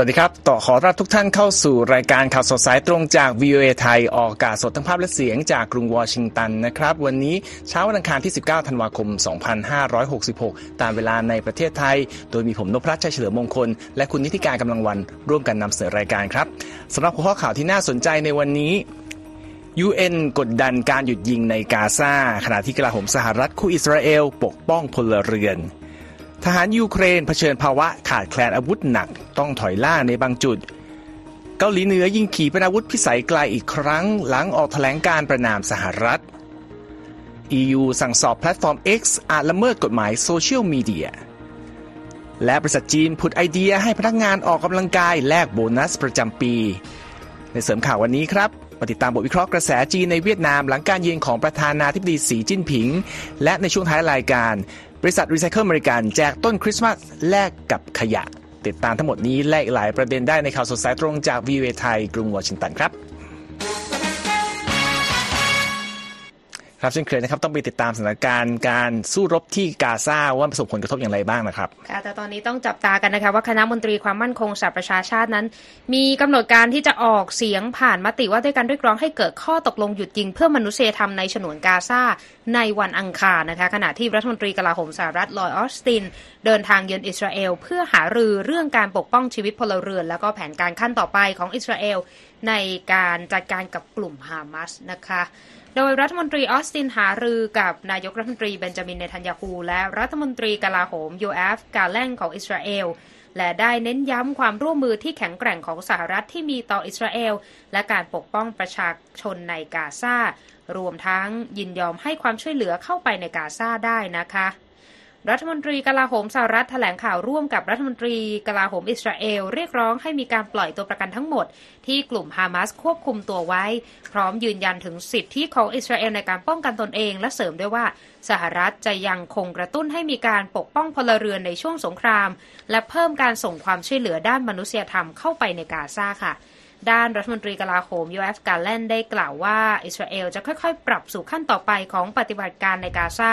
สวัสดีครับ ต่อขอรับทุกท่านเข้าสู่รายการข่าวสดสายตรงจาก VOA ไทย ออกอากาศสดทั้งภาพและเสียงจากกรุงวอชิงตันนะครับ วันนี้เช้าวันอังคารที่ 19 ธันวาคม 2566 ตามเวลาในประเทศไทย โดยมีผมนพรัชชัยเฉลิมมงคล และคุณนิติการกำลังวันร่วมกันนำเสนอรายการครับสำหรับหัวข้อข่าวที่น่าสนใจในวันนี้ UN กดดันการหยุดยิงในกาซาขณะที่กลาโหมสหรัฐคู่อิสราเอล ปกป้องพลเรือน ทหารยูเครนเผชิญภาวะขาดแคลนอาวุธหนักต้องถอยร่นในบางจุด เกาหลีเหนือยิงขีปนาวุธพิสัยไกลอีกครั้ง หลังออกแถลงการประณามสหรัฐ EU สั่งสอบแพลตฟอร์ม X อาจละเมิดกฎหมายโซเชียลมีเดีย และบริษัทจีนผุดไอเดียให้พนักงานออกกำลังกายแลกโบนัสประจำปี ในเสริมข่าววันนี้ครับมาติดตามบทวิเคราะห์กระแสจีนในเวียดนามหลังการเยือนของประธานาธิบดีสีจิ้นผิง และในช่วงท้ายรายการ บริษัทรีไซเคิลบริการแจกต้นคริสต์มาสแลกกับขยะ ติดตามทั้งหมดนี้และหลายประเด็นได้ในข่าวสดสายตรงจากวีโอเอไทยกรุงวอชิงตันครับ ครับเช่นเคยนะครับต้องไปติดตามสถานการณ์การสู้รบที่กาซาว่าประสบผลกระทบอย่างไรบ้างนะครับค่ะแต่ตอนนี้ต้องจับตากันนะคะว่าคณะมนตรีความมั่นคงสหประชาชาตินั้น มีกำหนดการที่จะออกเสียงผ่านมติว่าด้วยการเรียกร้องให้เกิดข้อตกลงหยุดยิงเพื่อมนุษยธรรมในฉนวนกาซาในวันอังคารนะคะขณะที่รัฐมนตรีกลาโหมสหรัฐลอยออสติน เดินทางเยือนอิสราเอล เพื่อหารือเรื่องการปกป้องชีวิตพลเรือน แล้วก็แผนการขั้นต่อไปของอิสราเอลในการจัดการกับกลุ่มฮามาสนะคะ โดยรัฐมนตรีออสตินหารือกับนายกรัฐมนตรีเบนจามินเนทันยาฮูและรัฐมนตรีกลาโหมโยอาฟกัลแลนต์ของอิสราเอลและได้เน้นย้ำความร่วมมือที่แข็งแกร่งของสหรัฐที่มีต่ออิสราเอล และการปกป้องประชาชนในกาซา รวมทั้งยินยอมให้ความช่วยเหลือเข้าไปในกาซาได้นะคะ รัฐมนตรีกลาโหมสหรัฐแถลงข่าวร่วมกับรัฐมนตรีกลาโหมอิสราเอล เรียกร้องให้มีการปล่อยตัวประกันทั้งหมด ที่กลุ่มฮามาสควบคุมตัวไว้ พร้อมยืนยันถึงสิทธิของอิสราเอลในการป้องกันตนเอง และเสริมด้วยว่า สหรัฐจะยังคงกระตุ้นให้มีการปกป้องพลเรือนในช่วงสงคราม และเพิ่มการส่งความช่วยเหลือด้านมนุษยธรรมเข้าไปในกาซาค่ะด้านรัฐมนตรีกลาโหมยูเอฟกาแลนได้กล่าวว่า อิสราเอลจะค่อยๆ ปรับสู่ขั้นต่อไปของปฏิบัติการในกาซา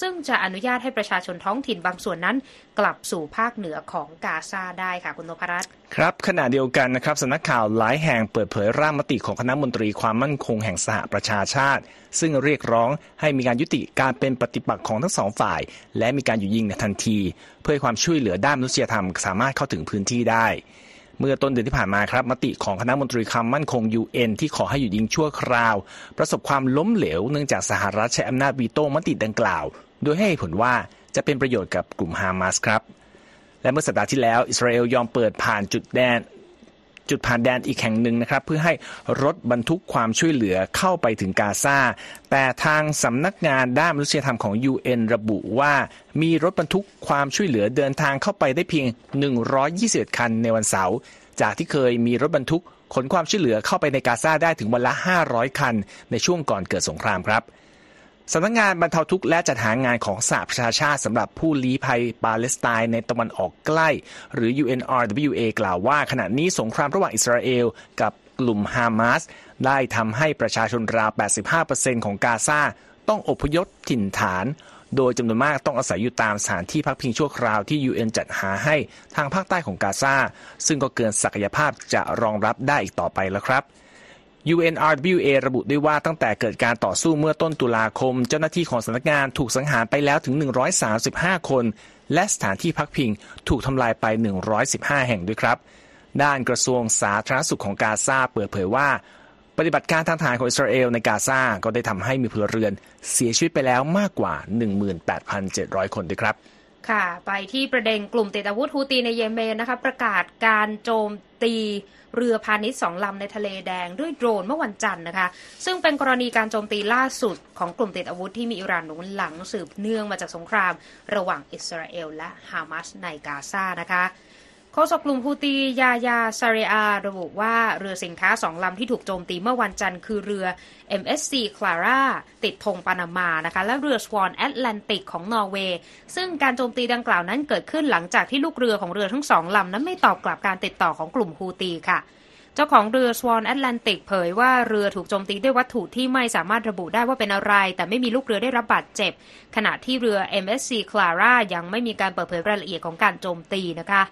ซึ่งจะอนุญาตให้ประชาชนท้องถิ่นบางส่วนนั้น กลับสู่ภาคเหนือของกาซาได้ค่ะคุณนพรัตน์ครับขณะเดียวกันนะครับสำนักข่าวหลายแห่งเปิดเผยร่างมติของคณะมนตรีความมั่นคงแห่งสหประชาชาติ ซึ่งเรียกร้องให้มีการยุติการเป็นปฏิปักษ์ของทั้งสองฝ่าย และมีการหยุดยิงในทันที เพื่อให้ความช่วยเหลือด้านมนุษยธรรมสามารถเข้าถึงพื้นที่ได้เมื่อต้นเดือนที่ผ่านมาครับมติของคณะมนตรีความมั่นคง UN ที่ขอให้หยุดยิงชั่วคราว ประสบความล้มเหลวเนื่องจากสหรัฐใช้อำนาจวีโต้มติดังกล่าว โดยให้ผลว่าจะเป็นประโยชน์กับกลุ่มฮามาสครับ และเมื่อสัปดาห์ที่แล้ว อิสราเอลยอมเปิดผ่านจุดแดนจุดผ่านแดนอีกแห่งหนึ่งนะครับ เพื่อให้รถบรรทุกความช่วยเหลือเข้าไปถึงกาซาแต่ทางสำนักงานด้านมนุษยธรรมของ UN ระบุว่ามีรถบรรทุกความช่วยเหลือเดินทางเข้าไปได้เพียง 121 คันในวันเสาร์จากที่เคยมีรถบรรทุกขนความช่วยเหลือเข้าไปในกาซาได้ถึงวันละ 500 คัน ในช่วงก่อนเกิดสงครามครับ สำนักงงานบรรเทาทุกข์และจัดหางานของสหประชาชาติสำหรับผู้ลี้ภัยปาเลสไตน์ในตะวันออกใกล้ หรือ UNRWA กล่าวว่า ขณะนี้สงครามระหว่างอิสราเอลกับกลุ่มฮามาสได้ทำให้ประชาชนราว 85%ของกาซาต้องอพยพถิ่นฐาน โดยจำนวนมากต้องอาศัยอยู่ตามสถานที่พักพิงชั่วคราวที่ UN จัดหาให้ทางภาคใต้ของกาซาซึ่งก็เกินศักยภาพจะรองรับได้อีกต่อไปแล้วครับ UNRWA ระบุด้วยว่าตั้งแต่เกิดการต่อสู้เมื่อต้นตุลาคม เจ้าหน้าที่ของสำนักงานถูกสังหารไปแล้วถึง 135 คน และสถานที่พักพิงถูกทำลายไป 115 แห่งด้วยครับ ด้านกระทรวงสาธารณสุขของกาซาเปิดเผยว่า ปฏิบัติการทางทหารของอิสราเอลในกาซาก็ได้ทำให้มีพลเรือน เสียชีวิตไปแล้วมากกว่า 18,700 คนด้วยครับค่ะไปที่ประเด็นกลุ่มติดอาวุธฮูตีในเยเมนนะคะประกาศการโจมตี เรือพาณิชย์สองลำในทะเลแดงด้วยโดรนเมื่อวันจันทร์นะคะ ซึ่งเป็นกรณีการโจมตีล่าสุดของกลุ่มติดอาวุธที่มีอิหร่านหนุนหลังสืบเนื่องมาจากสงคราม ระหว่างอิสราเอลและฮามาสในกาซานะคะ โฆษกกลุ่มฮูตียายาซาเรียระบุว่าเรือสินค้าสองลำที่ถูกโจมตีเมื่อวันจันทร์คือเรือ MSC Clara ติดธงปานามานะคะ และเรือ Swan Atlantic ของนอร์เวย์ ซึ่งการโจมตีดังกล่าวนั้นเกิดขึ้นหลังจากที่ลูกเรือของเรือทั้งสองลำนั้นไม่ตอบกลับการติดต่อของกลุ่มฮูตีค่ะเจ้าของเรือ Swan Atlantic เผยว่าเรือถูกโจมตีด้วยวัตถุที่ไม่สามารถระบุได้ว่าเป็นอะไร แต่ไม่มีลูกเรือได้รับบาดเจ็บ ขณะที่เรือ MSC Clara ยังไม่มีการเปิดเผยรายละเอียดของการโจมตีนะคะ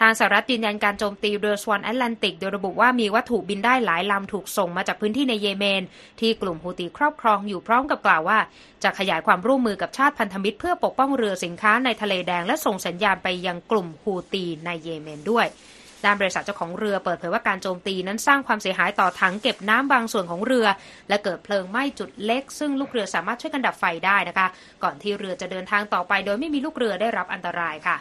ทางสหรัฐยืนยันการโจมตีเรือสวอนแอตแลนติก โดยระบุว่ามีวัตถุบินได้หลายลำถูกส่งมาจากพื้นที่ในเยเมน ที่กลุ่มฮูตีครอบครองอยู่พร้อมกับกล่าวว่า จะขยายความร่วมมือกับชาติพันธมิตร เพื่อปกป้องเรือสินค้าในทะเลแดงและส่งสัญญาณไปยังกลุ่มฮูตีในเยเมนด้วยด้านบริษัทเจ้าของเรือเปิดเผยว่าการโจมตีนั้นสร้างความเสียหายต่อถังเก็บน้ำบางส่วนของเรือ และเกิดเพลิงไหม้จุดเล็ก ซึ่งลูกเรือสามารถช่วยกันดับไฟได้นะคะ ก่อนที่เรือจะเดินทางต่อไปโดยไม่มีลูกเรือได้รับอันตรายค่ะ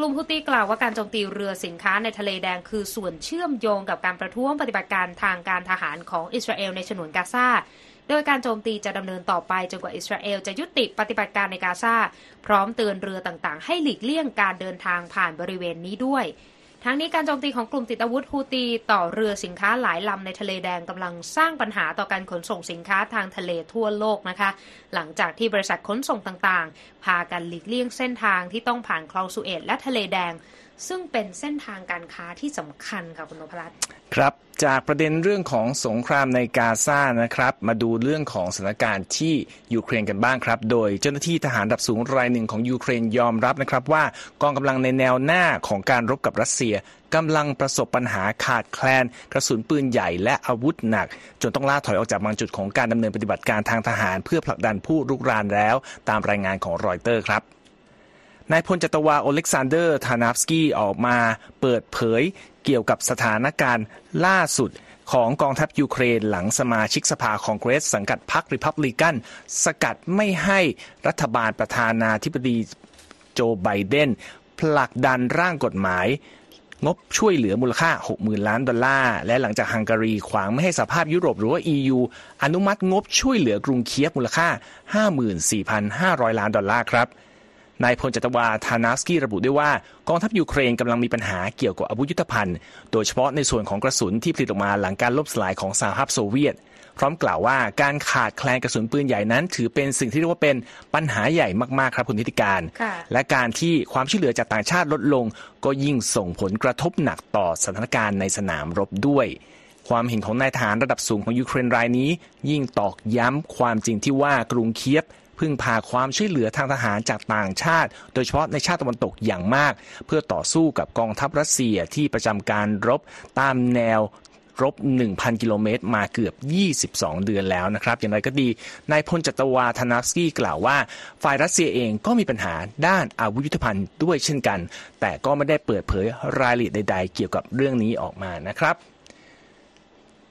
กลุ่มฮุตีกล่าวว่าการโจมตีเรือสินค้าในทะเลแดงคือส่วนเชื่อมโยงกับการประท้วงปฏิบัติการทางการทหารของอิสราเอลในฉนวนกาซาโดยการโจมตีจะดำเนินต่อไปจนกว่าอิสราเอลจะยุติปฏิบัติการในกาซาพร้อมเตือนเรือต่างๆ ให้หลีกเลี่ยงการเดินทางผ่านบริเวณนี้ด้วย ทั้งนี้การโจมตีของกลุ่มติดอาวุธฮูตีต่อเรือสินค้าหลายลำในทะเลแดงกำลังสร้างปัญหาต่อการขนส่งสินค้าทางทะเลทั่วโลกนะคะ หลังจากที่บริษัทขนส่งต่างๆ พากันหลีกเลี่ยงเส้นทางที่ต้องผ่านคลองสุเอตและทะเลแดง ซึ่งเป็นเส้นทางการค้าที่สำคัญค่ะคุณนพรัตน์ครับจากประเด็นเรื่องของสงครามในกาซานะครับ มาดูเรื่องของสถานการณ์ที่ยูเครนกันบ้างครับ โดยเจ้าหน้าที่ทหารระดับสูงรายหนึ่งของยูเครนยอมรับนะครับว่ากองกำลังในแนวหน้าของการรบกับรัสเซียกำลังประสบปัญหาขาดแคลน กระสุนปืนใหญ่และอาวุธหนัก จนต้องล่าถอยออกจากบางจุดของการดำเนินปฏิบัติการทางทหาร เพื่อผลักดันผู้รุกรานแล้ว ตามรายงานของรอยเตอร์ครับ นายพลจัตวาโอเล็กซานเดอร์ธานาฟสกี้ออกมาเปิดเผยเกี่ยวกับสถานการณ์ล่าสุดของกองทัพยูเครนหลังสมาชิกสภาคองเกรส สังกัดพรรคริพับลิกัน สกัดไม่ให้รัฐบาลประธานาธิบดีโจไบเดนผลักดันร่างกฎหมาย งบช่วยเหลือมูลค่า 60,000 ล้านดอลลาร์ และหลังจากฮังการีขวางไม่ให้สภาพยุโรปหรือว่า EU อนุมัติงบช่วยเหลือกรุงเคียบมูลค่า 54,500 ล้านดอลลาร์ครับ นายพลจัตวาธานาสกี้ระบุด้วยว่ากองทัพยูเครนกำลังมีปัญหาเกี่ยวกับอาวุธยุทโธภัณฑ์ โดยเฉพาะในส่วนของกระสุนที่ผลิตออกมาหลังการล่มสลายของสหภาพโซเวียต พร้อมกล่าวว่าการขาดแคลนกระสุนปืนใหญ่นั้น ถือเป็นสิ่งที่เรียกว่าเป็นปัญหาใหญ่มากๆครับคุณธิติการ และการที่ความช่วยเหลือจากต่างชาติลดลง ก็ยิ่งส่งผลกระทบหนักต่อสถานการณ์ในสนามรบด้วยความเห็นของนายทหารระดับสูงของยูเครนรายนี้ ยิ่งตอกย้ำความจริงที่ว่ากรุงเคียบ พึ่งพาความช่วยเหลือทางทหารจากต่างชาติ โดยเฉพาะในชาติตะวันตกอย่างมาก เพื่อต่อสู้กับกองทัพรัสเซียที่ประจำการรบตามแนวรบ 1,000 กิโลเมตร มาเกือบ 22 เดือนแล้วนะครับ อย่างไรก็ดี นายพลจัตวาธนาสกี้กล่าวว่า ฝ่ายรัสเซียเองก็มีปัญหาด้านอาวุธยุทโธภัณฑ์ด้วยเช่นกัน แต่ก็ไม่ได้เปิดเผยรายละเอียดใด ๆ เกี่ยวกับเรื่องนี้ออกมานะครับ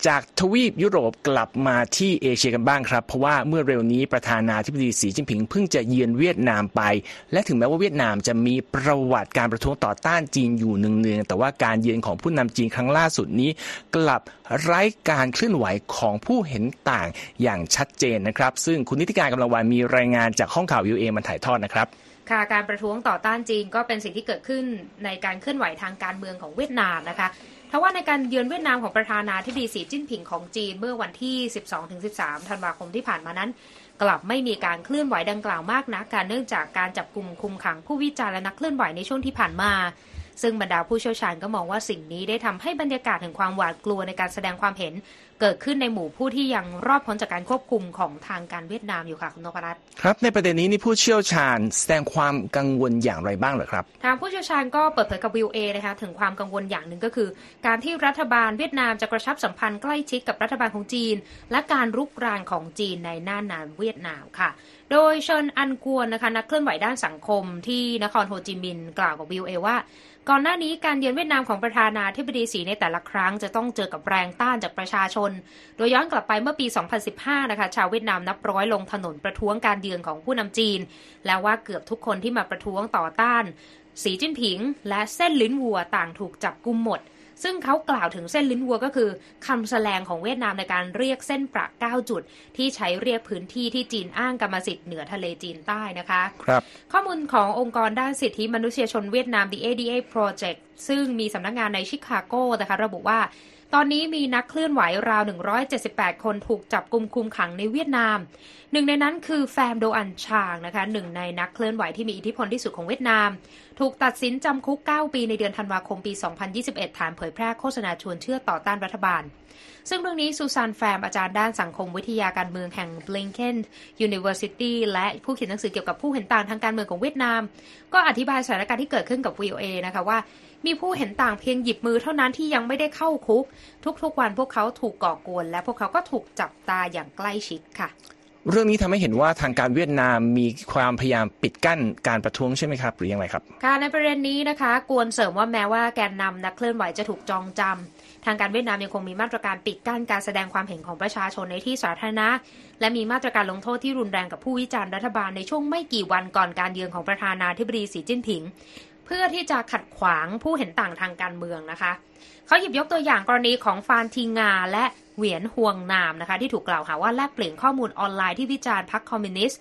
จากทวีปยุโรปกลับมาที่เอเชียกันบ้างครับ เพราะว่าเมื่อเร็วนี้ประธานาธิบดีสีจิ้นผิงเพิ่งจะเยือนเวียดนามไป และถึงแม้ว่าเวียดนามจะมีประวัติการประท้วงต่อต้านจีนอยู่เนืองๆแต่ว่าการเยือนของผู้นำจีนครั้งล่าสุดนี้ กลับไร้การเคลื่อนไหวของผู้เห็นต่างอย่างชัดเจนนะครับ ซึ่งคุณนิติการกำลังวันมีรายงานจากห้องข่าววิวเอมันถ่ายทอดนะครับ ค่ะการประท้วงต่อต้านจีนก็เป็นสิ่งที่เกิดขึ้นในการเคลื่อนไหวทางการเมืองของเวียดนามนะคะทว่าในการเยือนเวียดนามของประธานาธิบดีสีจิ้นผิงของจีนเมื่อวันที่ 12-13 ธันวาคมที่ผ่านมานั้น กลับไม่มีการเคลื่อนไหวดังกล่าวมากนักการเนื่องจากการจับกลุ่มคุมขังผู้วิจารณ์และนักเคลื่อนไหวในช่วงที่ผ่านมา ซึ่งบรรดาผู้เชี่ยวชาญก็มองว่าสิ่งนี้ได้ทำให้บรรยากาศแห่งความหวาดกลัวในการแสดงความเห็น เกิดขึ้นในหมู่ผู้ที่ยังรอดพ้นจากการควบคุมของทางการเวียดนามอยู่ค่ะคุณนพรัตน์ครับในประเด็นนี้นี่ผู้เชี่ยวชาญแสดงความกังวลอย่างไรบ้างเหรอครับ ทางผู้เชี่ยวชาญก็เปิดเผยกับวิวเอนะคะถึงความกังวลอย่างหนึ่งก็คือ การที่รัฐบาลเวียดนามจะกระชับสัมพันธ์ใกล้ชิดกับรัฐบาลของจีน และการรุกรานของจีนในน่านน้ำเวียดนามค่ะ โดยเชิญอันกวนนะคะนักเคลื่อนไหวด้านสังคมที่นครโฮจิมินห์กล่าวกับวิวเอว่า ก่อนหน้านี้การเยือนเวียดนามของประธานาธิบดีสีในแต่ละครั้งจะต้องเจอกับแรงต้านจากประชาชน โดยย้อนกลับไปเมื่อปี 2015 นะคะ ชาวเวียดนามนับร้อยลงถนนประท้วงการเยือนของผู้นำจีน แล้วว่าเกือบทุกคนที่มาประท้วงต่อต้าน สีจิ้นผิง และเส้นลิ้นวัวต่างถูกจับกุมหมด ซึ่งเขากล่าวถึงเส้นลิ้นวัวก็คือคำแสลงของเวียดนามในการเรียกเส้นประ 9 จุด ที่ใช้เรียกพื้นที่ที่จีนอ้างกรรมสิทธิ์เหนือทะเลจีนใต้นะคะครับข้อมูลขององค์กรด้านสิทธิมนุษยชนเวียดนาม The ADA Project ซึ่งมีสำนักงงานในชิคาโกนะคะระบุว่า ตอนนี้มีนักเคลื่อนไหวราว 178 คนถูกจับกลุมคุมขังในเวียดนาม หนึ่งในนั้นคือแฟมโดอันชางนะคะหนึ่งในนักเคลื่อนไหวที่มีอิทธิพลที่สุดของเวียดนาม ถูกตัดสินจำคุก 9 ปีในเดือนธันวาคมปี 2021 ฐานเผยแพร่โฆษณาชวนเชื่อต่อต้านรัฐบาล ซึ่งเรื่องนี้ซูซานแฟมอาจารย์ด้านสังคมวิทยาการเมืองแห่ง Blinken University และผู้เขียนหนังสือเกี่ยวกับผู้เห็นต่างทางการเมืองของเวียดนาม ก็อธิบายสถานการณ์ที่เกิดขึ้นกับ VOA นะคะว่า มีผู้เห็นต่างเพียงหยิบมือเท่านั้นที่ยังไม่ได้เข้าคุก ทุกๆวันพวกเขาถูกก่อกวน และพวกเขาก็ถูกจับตาอย่างใกล้ชิดค่ะ เรื่องนี้ทำให้เห็นว่าทางการเวียดนามมีความพยายามปิดกั้นการประท้วงใช่ไหมครับ หรือยังไงครับการในประเด็นนี้นะคะกวนเสริมว่าแม้ว่าแกนนำนักเคลื่อนไหวจะถูกจองจำทางการเวียดนามยังคงมีมาตรการปิดกั้นการแสดงความเห็นของประชาชนในที่สาธารณะ และมีมาตรการลงโทษที่รุนแรงกับผู้วิจารณ์รัฐบาลในช่วงไม่กี่วันก่อนการเยือนของประธานาธิบดีสีจิ้นผิง เพื่อที่จะขัดขวางผู้เห็นต่างทางการเมืองนะคะ เขาหยิบยกตัวอย่างกรณีของฟานทิงาและเหวียนฮวงนามนะคะ ที่ถูกกล่าวหาว่าแลกเปลี่ยนข้อมูลออนไลน์ที่วิจารณ์พรรคคอมมิวนิสต์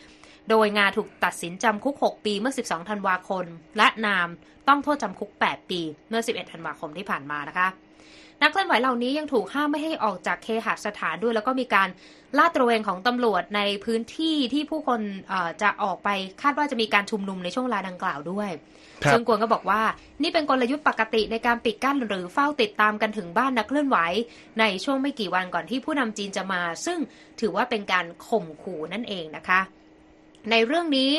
โดยงาถูกตัดสินจำคุก 6 ปีเมื่อ 12 ธันวาคม และนามต้องโทษจำคุก 8 ปีเมื่อ 11 ธันวาคมที่ผ่านมานะคะ นักเคลื่อนไหวเหล่านี้ยังถูกห้ามไม่ให้ออกจากเคหสถานด้วย แล้วก็มีการลาดตระเวนของตำรวจในพื้นที่ที่ผู้คนจะออกไปคาดว่าจะมีการชุมนุมในช่วงเวลาดังกล่าวด้วย ครับซึ่งกวนก็บอกว่า นี่เป็นกลยุทธ์ปกติในการปิดกั้นหรือเฝ้าติดตามกันถึงบ้านนักเคลื่อนไหว ในช่วงไม่กี่วันก่อนที่ผู้นำจีนจะมา ซึ่งถือว่าเป็นการข่มขู่นั่นเองนะคะ ในเรื่องนี้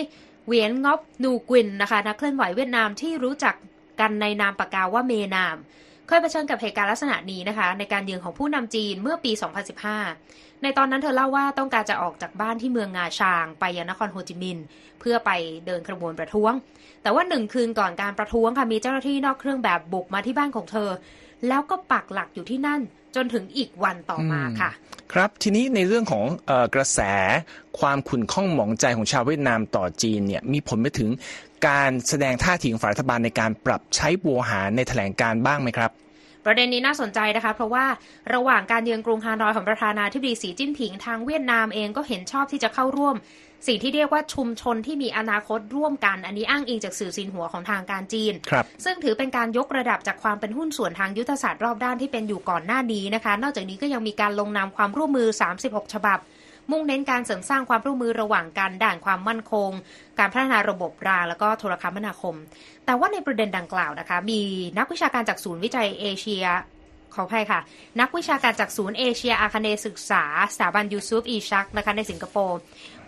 เวียนงอบนูกวินนะคะนักเคลื่อนไหวเวียดนามที่รู้จักกันในนามปากกาว่าเมนาม เคยเผชิญกับเหตุการณ์ลักษณะนี้นะคะ ในการเยือนของผู้นำจีนเมื่อปี 2015 ในตอนนั้นเธอเล่าว่าต้องการจะออกจากบ้านที่เมืองงาชางไปยังนครโฮจิมินห์เพื่อไปเดินขบวนประท้วง แต่ว่าหนึ่งคืนก่อนการประท้วงค่ะมีเจ้าหน้าที่นอกเครื่องแบบบุกมาที่บ้านของเธอ แล้วก็ปักหลักอยู่ที่นั่นจนถึงอีกวันต่อมาค่ะ ครับทีนี้ในเรื่องของอกระแสความขุ่นข้องหมองใจของชาวเวียดนามต่อจีนเนี่ยมีผลไปถึง การแสดงท่าทีของฝ่ายรัฐบาลในการปรับใช้โวหารในแถลงการณ์บ้างไหมครับประเด็นนี้น่าสนใจนะคะ เพราะว่าระหว่างการเยือนกรุงฮานอยของประธานาธิบดีสีจิ้นผิงทางเวียดนามเองก็เห็นชอบที่จะเข้าร่วม สิ่งที่เรียกว่าชุมชนที่มีอนาคตร่วมกัน อันนี้อ้างอิงจากสื่อซินหัวของทางการจีนครับซึ่งถือเป็นการยกระดับจากความเป็นหุ้นส่วนทางยุทธศาสตร์รอบด้านที่เป็นอยู่ก่อนหน้านี้นะคะ นอกจากนี้ก็ยังมีการลงนามความร่วมมือ 36 ฉบับ มุ่งเน้นการเสริมสร้างความร่วมมือระหว่างกันด่านความมั่นคง การพัฒนาระบบรางแล้วก็โทรคมนาคม แต่ว่าในประเด็นดังกล่าวนะคะ มีนักวิชาการจากศูนย์วิจัยเอเชียขออภัยค่ะ นักวิชาการจากศูนย์เอเชียอาคเนศึกษา สถาบันยูซุฟอีชักนะคะในสิงคโปร์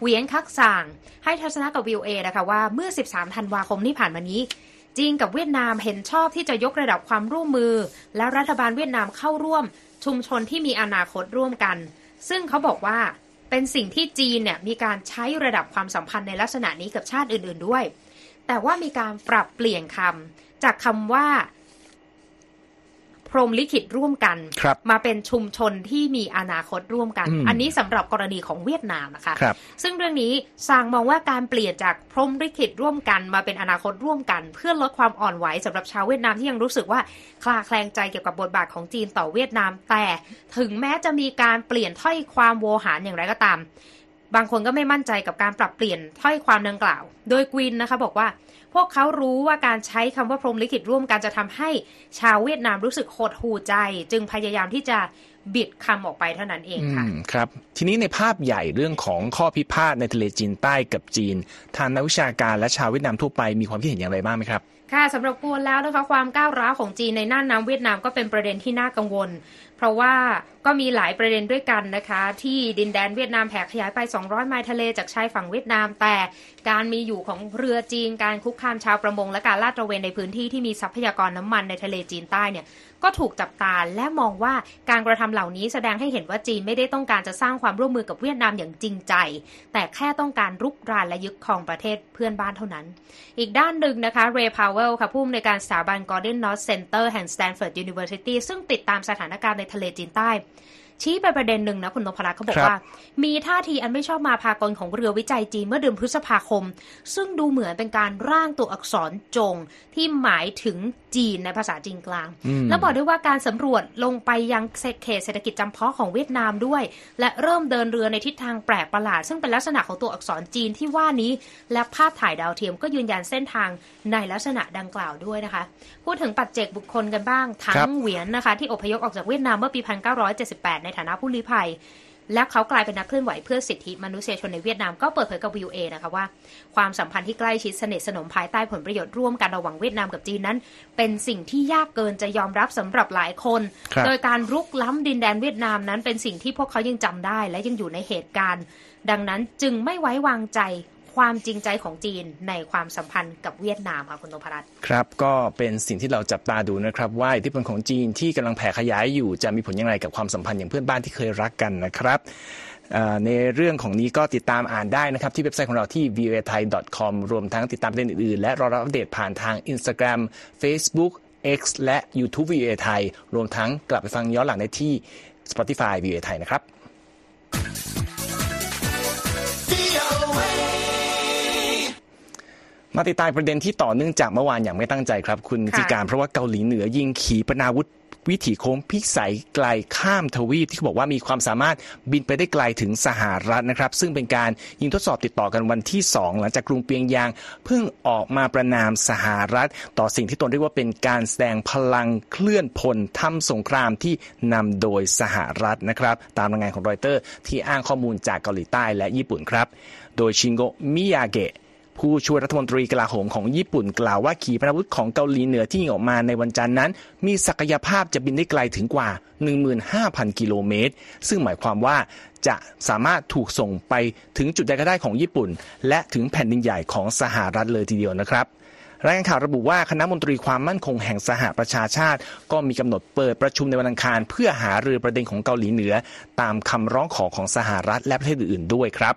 เวียนคักสาง ให้ทัศนะกับวิวเอนะคะว่าเมื่อ 13 ธันวาคมที่ผ่านมานี้จีนกับเวียดนามเห็นชอบที่จะยกระดับความร่วมมือ และรัฐบาลเวียดนามเข้าร่วมชุมชนที่มีอนาคตร่วมกัน ซึ่งเขาบอกว่า เป็นสิ่งที่จีนเนี่ยมีการใช้ระดับความสัมพันธ์ในลักษณะนี้กับชาติอื่น ๆด้วย แต่ว่ามีการปรับเปลี่ยนคำจากคำว่า พรหมลิขิตร่วมกันครับมาเป็นชุมชนที่มีอนาคตร่วมกันอืมอันนี้สำหรับกรณีของเวียดนามนะคะครับซึ่งเรื่องนี้สางมองว่าการเปลี่ยนจากพรหมลิขิตร่วมกัน มาเป็นอนาคตร่วมกัน เพื่อลดความอ่อนไหวสำหรับชาวเวียดนามที่ยังรู้สึกว่าคลาแคลงใจเกี่ยวกับบทบาทของจีนต่อเวียดนาม แต่ถึงแม้จะมีการเปลี่ยนถ้อยความโวหารอย่างไรก็ตาม บางคนก็ไม่มั่นใจกับการปรับเปลี่ยนถ้อยความดังกล่าว โดยกวินนะคะบอกว่า พวกเขารู้ว่าการใช้คำว่าพรหมลิขิตร่วมกันจะทำให้ชาวเวียดนามรู้สึกหดหู่ใจ จึงพยายามที่จะบิดคำออกไปเท่านั้นเองค่ะอืมครับ ทีนี้ในภาพใหญ่เรื่องของข้อพิพาทในทะเลจีนใต้กับจีน ทางนักวิชาการและชาวเวียดนามทั่วไปมีความคิดเห็นอย่างไรบ้างไหมครับค่ะสำหรับกวนแล้วนะคะความก้าวร้าวของจีนในน่านน้ำเวียดนามก็เป็นประเด็นที่น่ากังวล เพราะว่าก็มีหลายประเด็นด้วยกันนะคะ ที่ดินแดนเวียดนามแผ่ขยายไป 200 ไมล์ทะเลจากชายฝั่งเวียดนาม แต่การมีอยู่ของเรือจีนการคุกคามชาวประมง และการลาดตระเวนในพื้นที่ที่มีทรัพยากรน้ำมันในทะเลจีนใต้เนี่ย ก็ถูกจับตาและมองว่าการกระทำเหล่านี้แสดงให้เห็นว่าจีนไม่ได้ต้องการจะสร้างความร่วมมือกับเวียดนามอย่างจริงใจ แต่แค่ต้องการรุกรานและยึดครองประเทศเพื่อนบ้านเท่านั้น อีกด้านหนึ่งนะคะเรย์พาวเวลค่ะผู้อำนวยการสถาบัน Gordon North Center แห่ง Stanford University ซึ่งติดตามสถานการณ์ในทะเลจีนใต้ ชี้ไปประเด็นหนึ่งนะคุณนพรัตน์เขาบอกครับว่า มีท่าทีอันไม่ชอบมาพากลของเรือวิจัยจีนเมื่อเดือนพฤษภาคม ซึ่งดูเหมือนเป็นการร่างตัวอักษรจง ที่หมายถึงจีนในภาษาจีนกลางอืมแล้วบอกด้วยว่าการสำรวจลงไปยังเขตเศรษฐกิจจำเพาะของเวียดนามด้วย และเริ่มเดินเรือในทิศทางแปลกประหลาด ซึ่งเป็นลักษณะของตัวอักษรจีนที่ว่านี้ และภาพถ่ายดาวเทียมก็ยืนยันเส้นทางในลักษณะดังกล่าวด้วยนะคะ พูดถึงปัจเจกบุคคลกันบ้างทั้ครังบเหวียนนะคะที่อพยพออกจากเวียดนามเมื่อปี 1978ในฐานะผู้ลี้ภัย และเขากลายเป็นนักเคลื่อนไหวเพื่อสิทธิมนุษยชนในเวียดนามก็เปิดเผยกับวิวเอนะคะว่า ความสัมพันธ์ที่ใกล้ชิดสนิทสนมภายใต้ผลประโยชน์ร่วมกันระหว่างเวียดนามกับจีนนั้น เป็นสิ่งที่ยากเกินจะยอมรับสำหรับหลายคนครับโดยการรุกล้ำดินแดนเวียดนามนั้นเป็นสิ่งที่พวกเขายังจำได้ และยังอยู่ในเหตุการณ์ ดังนั้นจึงไม่ไว้วางใจ ความจริงใจของจีนในความสัมพันธ์กับเวียดนามค่ะคุณนพรัตน์ครับก็เป็นสิ่งที่เราจับตาดูนะครับว่าอิทธิพลของจีนที่กำลังแผ่ขยายอยู่จะมีผลอย่างไรกับความสัมพันธ์อย่างเพื่อนบ้านที่เคยรักกันนะครับในเรื่องของนี้ก็ติดตามอ่านได้นะครับ ที่เว็บไซต์ของเราที่ v o a t h a i c o m รวมทั้งติดตามประเด็นอื่นๆ และรอรับอัปเดตผ่านทาง Instagram Facebook X และ YouTube v o a ไทยรวมทั้งกลับไปฟังย้อนหลังได้ที่ Spotify v o a ไทยนะครับ มาติดตามประเด็นที่ต่อเนื่องจากเมื่อวานอย่างไม่ตั้งใจครับ คุณจิการเพราะว่าเกาหลีเหนือยิงขีปนาวุธวิถีโค้งพิสัยไกลข้ามทวีปที่เขาบอกว่ามีความสามารถบินไปได้ไกลถึงสหรัฐนะครับ ซึ่งเป็นการยิงทดสอบติดต่อกันวันที่ 2 หลังจากกรุงเปียงยางเพิ่งออกมาประนามสหรัฐ ต่อสิ่งที่ตนเรียกว่าเป็นการแสดงพลังเคลื่อนพลทำสงครามที่นำโดยสหรัฐนะครับ ตามรายงานของรอยเตอร์ ที่อ้างข้อมูลจากเกาหลีใต้และญี่ปุ่นครับ โดยชิงโกมิยาเกะ ผู้ช่วยรัฐมนตรีกลาโหมของญี่ปุ่นกล่าวว่าขีปนาวุธของเกาหลีเหนือที่ยิงออกมาในวันจันทร์นั้น มีศักยภาพจะบินได้ไกลถึงกว่า 15,000 กิโลเมตร ซึ่งหมายความว่าจะสามารถถูกส่งไปถึงจุดใดก็ได้ของญี่ปุ่น และถึงแผ่นดินใหญ่ของสหรัฐเลยทีเดียวนะครับรายงานข่าวระบุว่าคณะมนตรีความมั่นคงแห่งสหประชาชาติ ก็มีกำหนดเปิดประชุมในวันอังคาร เพื่อหารือประเด็นของเกาหลีเหนือ ตามคำร้องขอของสหรัฐและประเทศอื่นๆด้วยครับ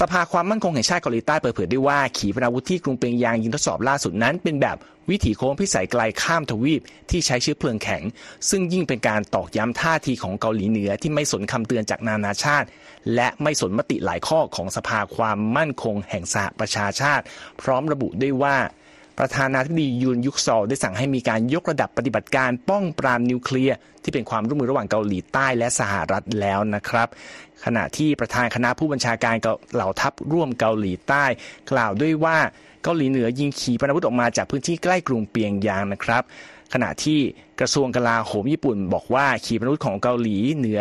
สภาความมั่นคงแห่งชาติเกาหลีใต้เปิดเผยได้ว่า ขีปนาวุธที่กรุงเปียงยางยิงทดสอบล่าสุดนั้น เป็นแบบวิถีโค้งพิสัยไกลข้ามทวีปที่ใช้เชื้อเพลิงแข็ง ซึ่งยิ่งเป็นการตอกย้ำท่าทีของเกาหลีเหนือที่ไม่สนคำเตือนจากนานาชาติ และไม่สนมติหลายข้อของสภาความมั่นคงแห่งสหประชาชาติ พร้อมระบุด้วยว่า ประธานาธิบดียูนยุกซอลได้สั่งให้มีการยกระดับปฏิบัติการป้องปรามนิวเคลียร์ที่เป็นความร่วมมือระหว่างเกาหลีใต้และสหรัฐแล้วนะครับ ขณะที่ประธานคณะผู้บัญชาการเหล่าทัพร่วมเกาหลีใต้ กล่าวด้วยว่าเกาหลีเหนือยิงขีปนาวุธออกมาจากพื้นที่ใกล้กรุงเปียงยางนะครับ ขณะที่กระทรวงกลาโหมญี่ปุ่นบอกว่าขีปนาวุธของเกาหลีเหนือ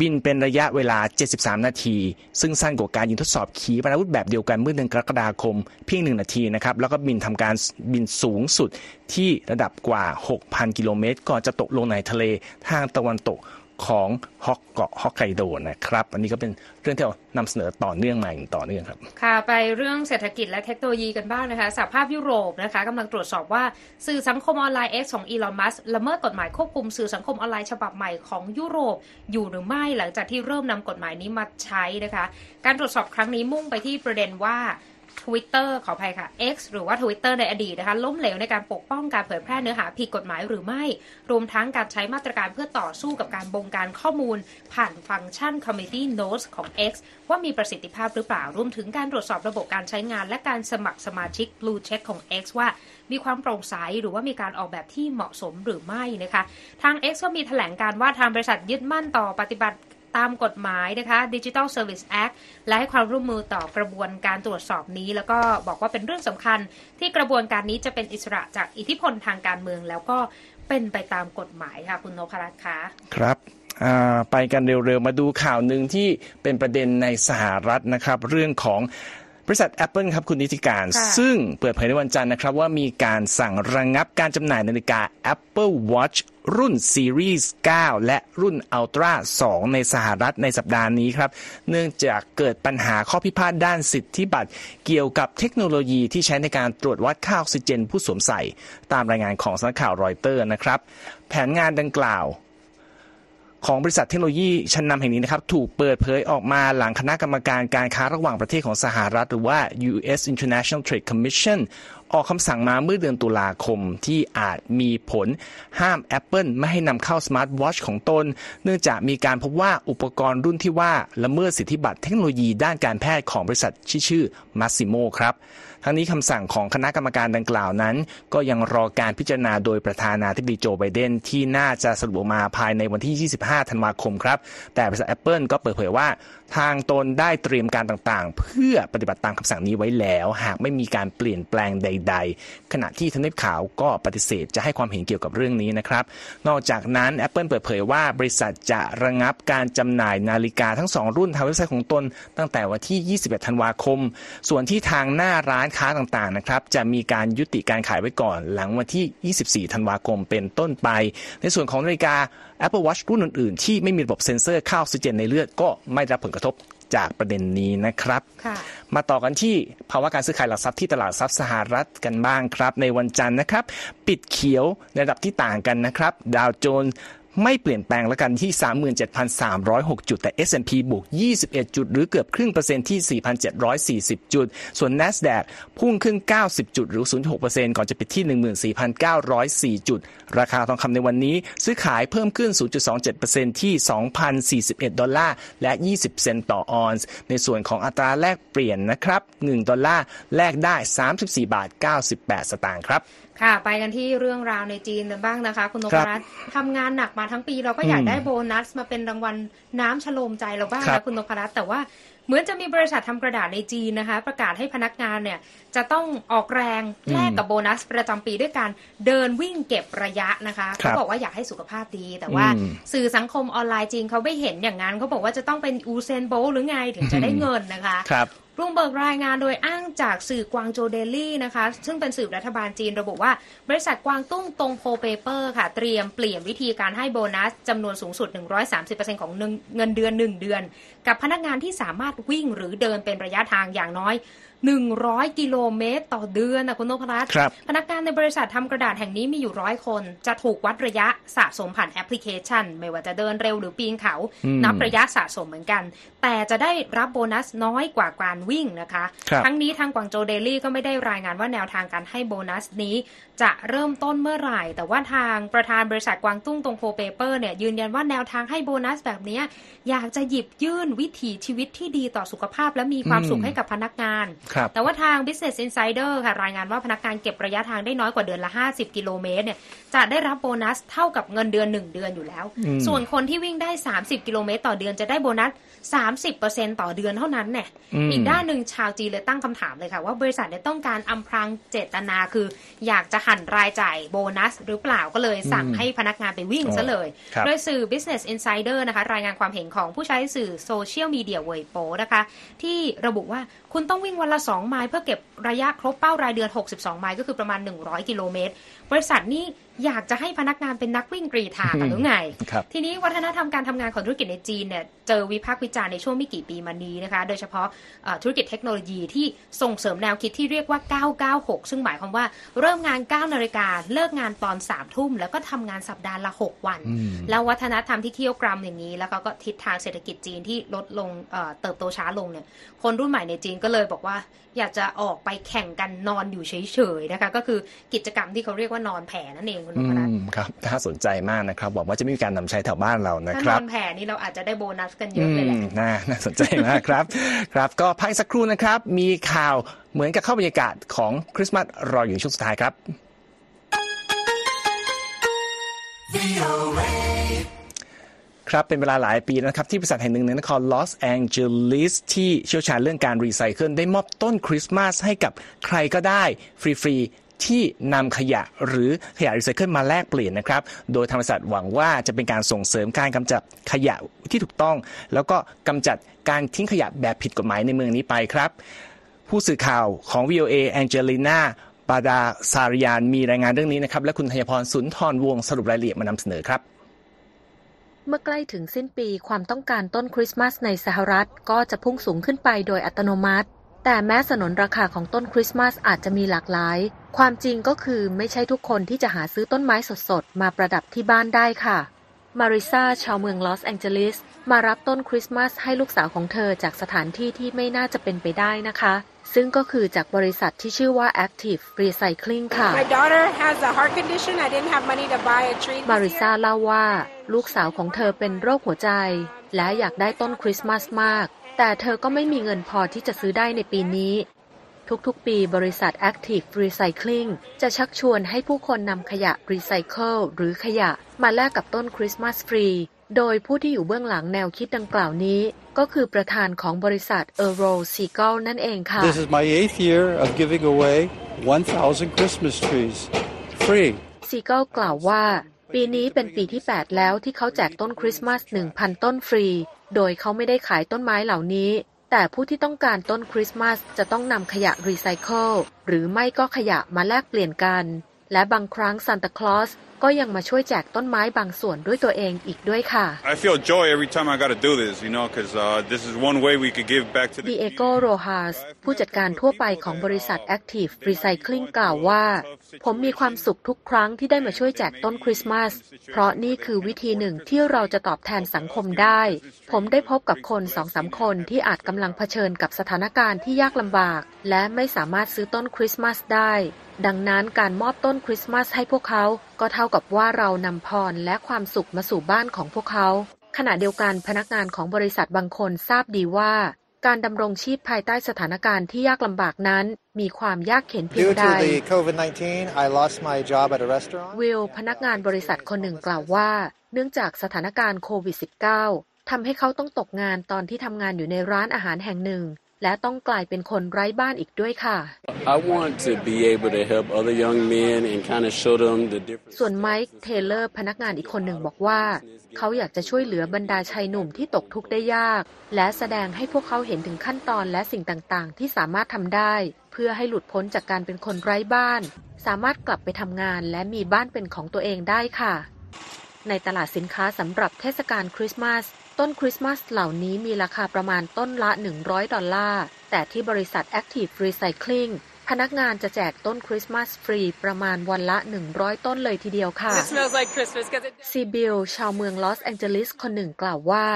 บินเป็นระยะเวลา 73 นาที ซึ่งสั้นกว่าการยิงทดสอบขีปนาวุธแบบเดียวกันเมื่อเดือนกรกฎาคม เพียงหนึ่งนาทีนะครับ แล้วก็บินทำการบินสูงสุดที่ระดับกว่า 6,000 กิโลเมตร ก่อนจะตกลงในทะเลทางตะวันตก ของฮอกเกาะฮอกไกโดนะครับ อันนี้ก็เป็นเรื่องที่เรานำเสนอต่อเนื่องมาอย่างต่อเนื่องครับ ค่ะ ไปเรื่องเศรษฐกิจและเทคโนโลยีกันบ้างนะคะสหภาพยุโรปนะคะกำลังตรวจสอบว่าสื่อสังคมออนไลน์ X ของอีลอนมัสละเมิดกฎหมายควบคุมสื่อสังคมออนไลน์ฉบับใหม่ของยุโรปอยู่หรือไม่หลังจากที่เริ่มนำกฎหมายนี้มาใช้นะคะ การตรวจสอบครั้งนี้มุ่งไปที่ประเด็นว่า Twitter ขออภัยค่ะ X หรือว่า Twitter ในอดีตนะคะล้มเหลวในการปกป้องการเผยแพร่เนื้อหาผิดกฎหมายหรือไม่ รวมทั้งการใช้มาตรการเพื่อต่อสู้กับการบงการข้อมูล ผ่านฟังก์ชัน Committee Notes ของ X ว่ามีประสิทธิภาพหรือเปล่า รวมถึงการตรวจสอบระบบการใช้งาน และการสมัครสมาชิก Blue Check ของ X ว่ามีความโปร่งใสหรือว่ามีการออกแบบที่เหมาะสมหรือไม่นะคะ ทาง X ก็มีแถลงการว่าทางบริษัทยึดมั่นต่อปฏิบัติ ตามกฎหมายนะคะ Digital Service Act และให้ความร่วมมือต่อกระบวนการตรวจสอบนี้ แล้วก็บอกว่าเป็นเรื่องสำคัญที่กระบวนการนี้จะเป็นอิสระจากอิทธิพลทางการเมือง แล้วก็เป็นไปตามกฎหมายค่ะคุณนพรัตน์คะครับไปกันเร็วๆ มาดูข่าวหนึ่งที่เป็นประเด็นในสหรัฐนะครับ เรื่องของ บริษัท Apple ครับคุณนิติการ ซึ่งเปิดเผยในวันจันทร์นะครับ ว่ามีการสั่งระงงับการจำหน่ายนาฬิกา Apple Watch รุ่น Series 9 และรุ่น Ultra 2 ในสหรัฐในสัปดาห์นี้ครับ เนื่องจากเกิดปัญหาข้อพิพาทด้านสิทธิบัตรเกี่ยวกับเทคโนโลยีที่ใช้ในการตรวจวัดค่าออกซิเจนผู้สวมใส่ ตามรายงานของสำนักข่าวรอยเตอร์นะครับ แผนงานดังกล่าว ของบริษัทเทคโนโลยีชั้นนำแห่งนี้นะครับถูกเปิดเผยออกมาหลังคณะกรรมการการค้าระหว่างประเทศของสหรัฐ หรือว่า U.S. International Trade Commission ออกคำสั่งมาเมื่อเดือนตุลาคมที่อาจมีผลห้าม Apple ไม่ให้นำเข้าสมาร์ทวอชของตน เนื่องจากมีการพบว่าอุปกรณ์รุ่นที่ว่าละเมิดสิทธิบัตรเทคโนโลยีด้านการแพทย์ของบริษัทชื่อ Masimo ครับ ทั้งนี้คำสั่งของคณะกรรมการดังกล่าวนั้น ก็ยังรอการพิจารณาโดยประธานาธิบดีโจไบเดนที่น่าจะสรุปออกมาภายในวันที่ 25 ธันวาคมครับ แต่บริษัท Apple ก็เปิดเผยว่าทางตนได้เตรียมการต่างๆ เพื่อปฏิบัติตามคำสั่งนี้ไว้แล้ว หากไม่มีการเปลี่ยนแปลงใด ๆ ขณะที่ทนายข่าวก็ปฏิเสธจะให้ความเห็นเกี่ยวกับเรื่องนี้นะครับ นอกจากนั้น Apple เปิดเผยว่าบริษัทจะระงับการจำหน่ายนาฬิกาทั้ง 2 รุ่นทางเว็บไซต์ของตน ตั้งแต่วันที่ 21 ธันวาคม ส่วนที่ทางหน้าร้านค้าต่างๆนะครับจะมีการยุติการขายไว้ก่อน หลังวันที่ 24 ธันวาคมเป็นต้นไป ในส่วนของนาฬิกา Apple Watch รุ่นอื่นๆ ที่ไม่มีระบบเซ็นเซอร์ค่าออกซิเจนในเลือดก็ไม่ได้รับผลกระทบจากประเด็นนี้นะครับค่ะมาต่อกันที่ภาวะการซื้อขายหลักทรัพย์ที่ตลาดทรัพย์สหรัฐกันบ้างครับ ในวันจันทร์นะครับ ปิดเขียวในระดับที่ต่างกันนะครับ ดาวโจนส์ ไม่เปลี่ยนแปลงแล้วกันที่ 37,306 จุด แต่ S&P บวก 21 จุด หรือเกือบครึ่งเปอร์เซ็นต์ที่ 4,740 จุด ส่วน NASDAQ พุ่งขึ้น 90 จุด หรือ 0.6%ก่อนจะปิดที่ 14,904 จุด ราคาทองคำในวันนี้ซื้อขายเพิ่มขึ้น 0.27%ที่ 2,041 ดอลลาร์ และ 20 เซนต์ต่อออนซ์ ในส่วนของอัตราแลกเปลี่ยนนะครับ 1 ดอลลาร์แลกได้ 34 บาท 98 สตางค์ครับ ค่ะ ไปกันที่เรื่องราวในจีนกันบ้างนะคะ คุณนพรัตน์ครับ ทำงานหนักมาทั้งปีเราก็อยากอืมได้โบนัสมาเป็นรางวัลน้ำชโลมใจเราบ้างครันะบคุณนพรัตน์แต่ว่าเหมือนจะมีบริษัททำกระดาษในจีนนะคะ ประกาศให้พนักงานเนี่ยจะต้องออกแรงแลกกับโบนัสประจำปีด้วยการเดินวิ่งเก็บระยะนะคะครับ เขาบบอกว่าอยากให้สุขภาพดี แต่ว่าอืมสื่อสังคมออนไลน์จีนเขาไม่เห็นอย่างนั้นเขาบอกว่าจะต้องเป็นยูเซนโบลต์หรือไงถึงจะได้เงินนะคะครับ บลูมเบิร์กรายงานโดยอ้างจากสื่อกวางโจวเดลี่นะคะ ซึ่งเป็นสื่อรัฐบาลจีนระบุว่า บริษัทกวางตุ้งตงโพเปเปอร์ค่ะ เตรียมเปลี่ยนวิธีการให้โบนัสจำนวนสูงสุด 130%ของเงินเดือน 1 เดือน กับพนักงานที่สามารถวิ่งหรือเดินเป็นระยะทางอย่างน้อย100 กิโลเมตรต่อเดือนนะคุณนพรัตน์ครับพนักงานในบริษัททำกระดาษแห่งนี้มีอยู่ร้อยคน จะถูกวัดระยะสะสมผ่านแอปพลิเคชัน ไม่ว่าจะเดินเร็วหรือปีนเขาอืมนับระยะสะสมเหมือนกัน แต่จะได้รับโบนัสน้อยกว่าการวิ่งนะคะครับทั้งนี้ทางกวางโจวเดลี่ก็ไม่ได้รายงานว่าแนวทางการให้โบนัสนี้ จะเริ่มต้นเมื่อไหร่ แต่ว่าทางประธานบริษัทกวางตุ้งตงโพเปเปอร์เนี่ยยืนยันว่าแนวทางให้โบนัสแบบเนี้ยอยากจะหยิบยื่นวิถีชีวิตที่ดีต่อสุขภาพและมีความสุขให้กับพนักงานครับแต่ว่าทาง Business Insider ค่ะรายงานว่าพนักงานเก็บระยะทางได้น้อยกว่าเดือนละ 50 กิโลเมตรเนี่ยจะได้รับโบนัสเท่ากับเงินเดือน 1 เดือนอยู่แล้วอืมส่วนคนที่วิ่งได้ 30 กิโลเมตร ต่อเดือนจะได้โบนัส 30%ต่อเดือนเท่านั้นเนี่ยอืมอีกด้านหนึ่งชาวจีนเลยตั้งคำถามเลยค่ะ ว่าบริษัทเนี่ยต้องการอำพรางเจตนาคือ อยากจะหั่นรายจ่ายโบนัสหรือเปล่าก็เลยสั่งอืมให้พนักงานไปวิ่งซะเลยครับโดยสื่อ Business Insider นะคะ รายงานความเห็นของผู้ใช้สื่อโซเชียลมีเดียเวยโปนะคะ ที่ระบุว่าคุณต้องวิ่งวันละ 2 ไมล์เพื่อเก็บระยะครบเป้ารายเดือน 62 ไมล์ก็คือประมาณ 100 กิโลเมตร บริษัทนี้ อยากจะให้พนักงานเป็นนักวิ่งกรีธากันหรือไงครับทีนี้วัฒนธรรมการทำงานของธุรกิจในจีนเนี่ยเจอวิพากษ์วิจารณ์ในช่วงไม่กี่ปีมานี้นะคะ โดยเฉพาะเอ่อธุรกิจเทคโนโลยีที่ส่งเสริมแนวคิดที่เรียกว่า 996 ซึ่งหมายความว่าเริ่มงาน 9 นาฬิกา เลิกงานตอน 3 ทุ่ม แล้วก็ทำงานสัปดาห์ละ 6 วันอืมแล้ววัฒนธรรมที่เคี่ยวกรำอย่างนี้ แล้วเขาก็ทิศทางเศรษฐกิจจีนที่ลดลงเอ่อเติบโตช้าลงเนี่ยคนรุ่นใหม่ในจีนก็เลยบอกว่า อยากจะออกไปแข่งกันนอนอยู่เฉยๆนะคะ ก็คือกิจกรรมที่เขาเรียกว่านอนแผ่นั่นเองคุณนอืพรัตน์มครับน่าสนใจมากนะครับหวังว่าจะไมมีการนำใช้แถวบ้านเรานะถ้าคนรับอนแผ่นี่เราอาจจะได้โบนัสกันเยอือะเลยแหละมน่าน่าสนใจมากครับ ครับ ก็พักสักครู่นะครับ มีข่าวเหมือนกับเข้าบรรยากาศของคริสต์มาสรออยู่ในช่วงสุดท้ายครับ ครับเป็นเวลาหลายปีนะครับที่บริษัทแห่งหนึ่งในนครลอสแองเจลิสที่เชี่ยวชาญเรื่องการรีไซเคิลได้มอบต้นคริสต์มาสให้กับใครก็ได้ฟรีๆที่นำขยะหรือขยะรีไซเคิลมาแลกเปลี่ยนนะครับ โดยทางบริษัทหวังว่าจะเป็นการส่งเสริมการกำจัดขยะที่ถูกต้อง แล้วก็กำจัดการทิ้งขยะแบบผิดกฎหมายในเมืองนี้ไปครับ ผู้สื่อข่าวของ VOA แองเจลิน่าปาดาซาริยานมีรายงานเรื่องนี้นะครับ และคุณธัญพรสุนทรวงศ์สรุปรายละเอียดมานำเสนอครับ เมื่อใกล้ถึงสิ้นปีความต้องการต้นคริสต์มาสในสหรัฐก็จะพุ่งสูงขึ้นไปโดยอัตโนมัติ แต่แม้สนนราคาของต้นคริสต์มาสอาจจะมีหลากหลาย ความจริงก็คือไม่ใช่ทุกคนที่จะหาซื้อต้นไม้สดๆ มาประดับที่บ้านได้ค่ะ มาริซาชาวเมืองลอสแองเจลิส มารับต้นคริสต์มาสให้ลูกสาวของเธอจากสถานที่ที่ไม่น่าจะเป็นไปได้นะคะ ซึ่งก็คือจากบริษัทที่ชื่อว่า Active Recycling ค่ะ My daughter has a heart condition. I didn't have money to buy a tree. มา this ริ year. ซาเล่าว่า ลูกสาวของเธอเป็นโรคหัวใจ และอยากได้ต้นคริสต์มาสมาก แต่เธอก็ไม่มีเงินพอที่จะซื้อได้ในปีนี้ ทุกๆ ปีบริษัท Active Recycling จะชักชวนให้ผู้คนนำขยะรีไซเคิลหรือขยะมาแลกกับต้นคริสต์มาสฟรี โดยผู้ที่อยู่เบื้องหลังแนวคิดดังกล่าวนี้ ก็คือประธานของบริษัท e u r o s e a g u l นั่นเองค่ะ This is my eighth year of giving away 1,000 Christmas trees free. ซีเกิลกล่าวว่า ปีนี้เป็นปีที่ 8 แล้วที่เขาแจกต้นคริสต์มาส 1,000 ต้นฟรี โดยเขาไม่ได้ขายต้นไม้เหล่านี้ แต่ผู้ที่ต้องการต้นคริสต์มาสจะต้องนำขยะรีไซเคิลหรือไม่ก็ขยะมาแลกเปลี่ยนกัน และบางครั้งซานตาคลอส ก็ยังมาช่วยแจกต้นไม้บางส่วนด้วยตัวเองอีกด้วยค่ะ I feel joy every time I got to do this, you know, because uh, this is one way we could give back to the ดีเอโกโรฮาสผู้จัดการทั่วไปของบริษัท Active Recycling กล่าวว่า ผมมีความสุขทุกครั้งที่ได้มาช่วยแจกต้นคริสต์มาส เพราะนี่คือวิธีหนึ่งที่เราจะตอบแทนสังคมได้ ผมได้พบกับคนสองสามคนที่อาจกำลังเผชิญกับสถานการณ์ที่ยากลำบาก และไม่สามารถซื้อต้นคริสต์มาสได้ ดังนั้นการมอบต้นคริสต์มาสให้พวกเขา ก็เท่ากับว่าเรานำพรและความสุขมาสู่บ้านของพวกเขา ขณะเดียวกันพนักงานของบริษัทบางคนทราบดีว่า การดำรงชีพภายใต้สถานการณ์ที่ยากลำบากนั้น มีความยากเข็นเพียง Due ใด to the COVID-19, I lost my job at a restaurant. วิลพนักงานบริษัทคนหนึ่งกล่าวว่า เนื่องจากสถานการณ์โควิด -19 ทำให้เขาต้องตกงานตอนที่ทำงานอยู่ในร้านอาหารแห่งหนึ่ง และต้องกลายเป็นคนไร้บ้านอีกด้วยค่ะ I want to be able to help other young men and kind of show them the difference. ส่วนไมค์เทเลอร์พนักงานอีกคนหนึ่งบอกว่า เขาอยากจะช่วยเหลือบรรดาชายหนุ่มที่ตกทุกข์ได้ยาก และแสดงให้พวกเขาเห็นถึงขั้นตอนและสิ่งต่างๆ ที่สามารถทำได้ เพื่อให้หลุดพ้นจากการเป็นคนไร้บ้าน สามารถกลับไปทำงานและมีบ้านเป็นของตัวเองได้ค่ะ ในตลาดสินค้าสำหรับเทศกาลคริสต์มาส ต้นคริสต์มาสเหล่านี้มีราคาประมาณต้นละ 100 ดอลลาร์ แต่ที่บริษัท Active Recycling พนักงานจะแจกต้นคริสต์มาสฟรีประมาณวันละ 100 ต้นเลยทีเดียวค่ะ It smells like Christmas because it ซีบิลชาวเมืองลอสแองเจลิสคนหนึ่งกล่าวว่า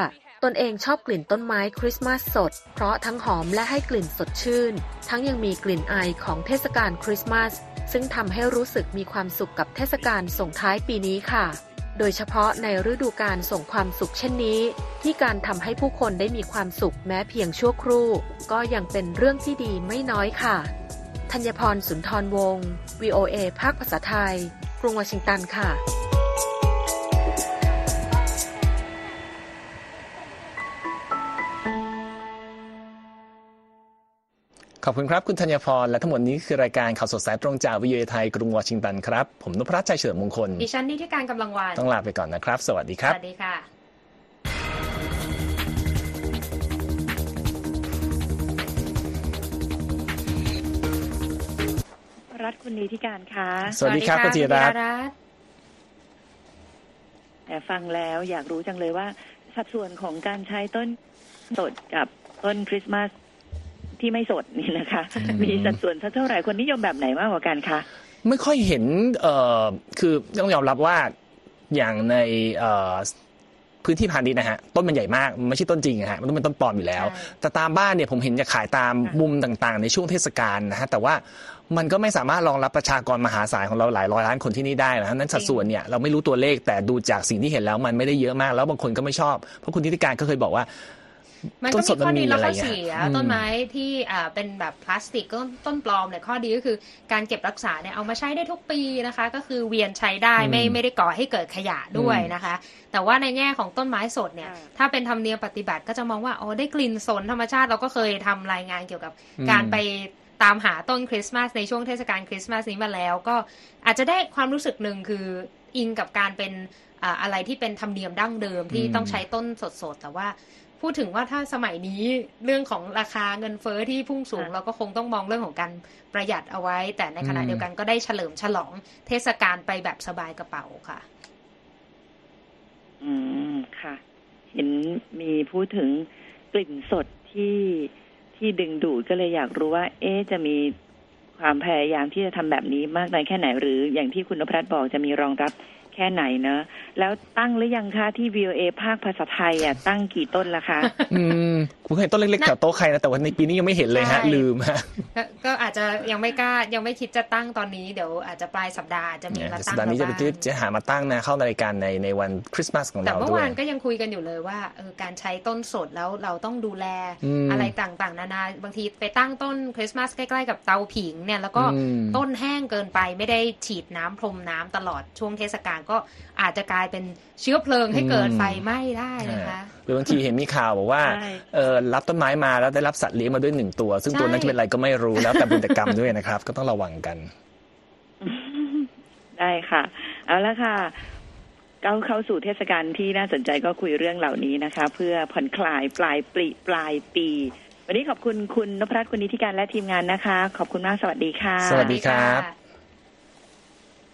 ตนเองชอบกลิ่นต้นไม้คริสต์มาสสด เพราะทั้งหอมและให้กลิ่นสดชื่น ทั้งยังมีกลิ่นอายของเทศกาลคริสต์มาส ซึ่งทำให้รู้สึกมีความสุขกับเทศกาลส่งท้ายปีนี้ค่ะ โดยเฉพาะในฤดูการส่งความสุขเช่นนี้ ที่การทำให้ผู้คนได้มีความสุขแม้เพียงชั่วครู่ ก็ยังเป็นเรื่องที่ดีไม่น้อยค่ะ ธัญพรสุนทรวงศ์ VOA ภาคภาษาไทย กรุงวอชิงตันค่ะ ขอบคุณครับ คุณธัญพร และทั้งหมดนี้คือรายการข่าวสดสายตรงจากวิทยไทยกรุงวอชิงตันครับ ผมนพรัชชัยเฉลิมมงคล ดิฉันนิติการกำลังวันต้องลาไปก่อนนะครับ สวัสดีคสรับวัสดีค่ะ รัฐคุณนีที่การค่ะสวัสดีครับคุณธีรัตน์คุณธีรัตน์แต่ฟังแล้วอยากรู้จังเลยว่าสัดส่วนของการใช้ต้นสดกับต้นคริสต์มาส ที่ไม่สดนี่นะคะ มีสัดส่วนสักเท่าไหร่คนนิยมแบบไหนมากกว่ากันคะ ไม่ค่อยเห็นเอ่อคือต้องยอมรับว่าอย่างในเอ่อพื้นที่พาณิชย์นะฮะต้นมันใหญ่มากมันไม่ใช่ต้นจริงอะฮะมันต้องเป็นต้นปลอมอยู่แล้วใช่แต่ตามบ้านเนี่ยผมเห็นจะขายตามมุมต่างๆ ในช่วงเทศกาลนะฮะแต่ว่ามันก็ไม่สามารถรองรับประชากรมหาศาลของเราหลายร้อยล้านคนที่นี่ได้นะฮะนั้นสัดส่วนเนี่ยเราไม่รู้ตัวเลขแต่ดูจากสิ่งที่เห็นแล้วมันไม่ได้เยอะมาก แล้วบางคนก็ไม่ชอบ เพราะคุณทิติการก็เคยบอกว่า มันต้ก็นสมีดข้อมันมีดีและอะไรข้อเงี้ยเสียอืมต้นไม้ที่อ่าเป็นแบบพลาสติกต้นต้นปลอมเนี่ยข้อดีก็คือการเก็บรักษาเนี่ยเอามาใช้ได้ทุกปีนะคะ ก็คือเวียนใช้ได้ไม่อืมไม่ได้ก่อให้เกิดขยะด้วยอืมนะคะ แต่ว่าในแง่ของต้นไม้สดเนี่ยค่ะถ้าเป็นธรรมเนียมปฏิบัติก็จะมองว่าอ๋อได้กลิ่นสนธรรมชาติเราก็เคยทำรายงานเกี่ยวกับอืมการไปตามหาต้นคริสต์มาสในช่วงเทศกาลคริสต์มาสนี้มาแล้ว ก็อาจจะได้ความรู้สึกหนึ่งคืออิงกับการเป็นอ่าอะไรที่เป็นธรรมเนียมดั้งเดิมที่อืมต้องใช้ต้นสดๆ แต่ว่า พูดถึงว่าถ้าสมัยนี้เรื่องของราคาเงินเฟ้อที่พุ่งสูงค่ะเราก็คงต้องมองเรื่องของการประหยัดเอาไว้ แต่ในขณะอืมเดียวกันก็ได้เฉลิมฉลองเทศกาลไปแบบสบายกระเป๋าค่ะ อืมค่ะ เห็นมีพูดถึงกลิ่นสดที่ที่ดึงดูดก็เลยอยากรู้ว่า เอ๊ะจะมีความพยายามที่จะทำแบบนี้มากน้อยแค่ไหนหรืออย่างที่คุณนพรัตน์บอกจะมีรองรับ แค่ไหนเนอะแล้วตั้งหรือยังคะที่ VOA ภาคภาษาไทยอะตั้งกี่ต้นละคะ อืมผมเห็นต้นเล็กๆแถวโต๊ะใครนะแต่ว่าในปีนี้ยังไม่เห็นเลยฮะ ใช่ ลืมฮะ ก็ก็อาจจะยังไม่กล้ายังไม่คิดจะตั้งตอนนี้เดี๋ยวอาจจะปลายสัปดาห์อาจจะมีเนี่ยมาสัตั้ปงดาห์นี้จะมาจะบ้างจะหามาตั้งนะเข้ารายการในในวันคริสต์มาสของแต่เราเมื่อด้วย วานก็ยังคุยกันอยู่เลยว่าเออการใช้ต้นสดแล้วเราต้องดูแลอืมอะไรต่างๆ นานาบางทีไปตั้งต้นคริสต์มาสใกล้ๆกับเตาผิงเนี่ยแล้วก็อืม ต้นแห้งเกินไปไม่ได้ฉีดน้ำพรมน้ำตลอดช่วงเทศกาลก็อาจจะกลายเป็นเชื้อเพลิงให้เกิดไฟไหม้ได้นะคะหรือบางทีเห็นมีข่าวบอกว่าใช่เออรับต้นไม้มาแล้วได้รับสัตว์เลี้ยงมาด้วยหนึ่งตัว ซึ่งตัวนั้นใช่จะเป็นอะไรก็ไม่รู้แล้วแต่บุญกรรมด้วยนะครับ ก็ต้องระวังกัน ได้ค่ะ เอาละค่ะเข้าเข้าสู่เทศกาลที่น่าสนใจก็คุยเรื่องเหล่านี้นะคะ เพื่อผ่อนคลายปลายปีปลายปีไปวันนี้ขอบคุณคุณนพรัตน์คุณนิติการและทีมงานนะคะ ขอบคุณมากสวัสดีค่ะ สวัสดีครับค่ะ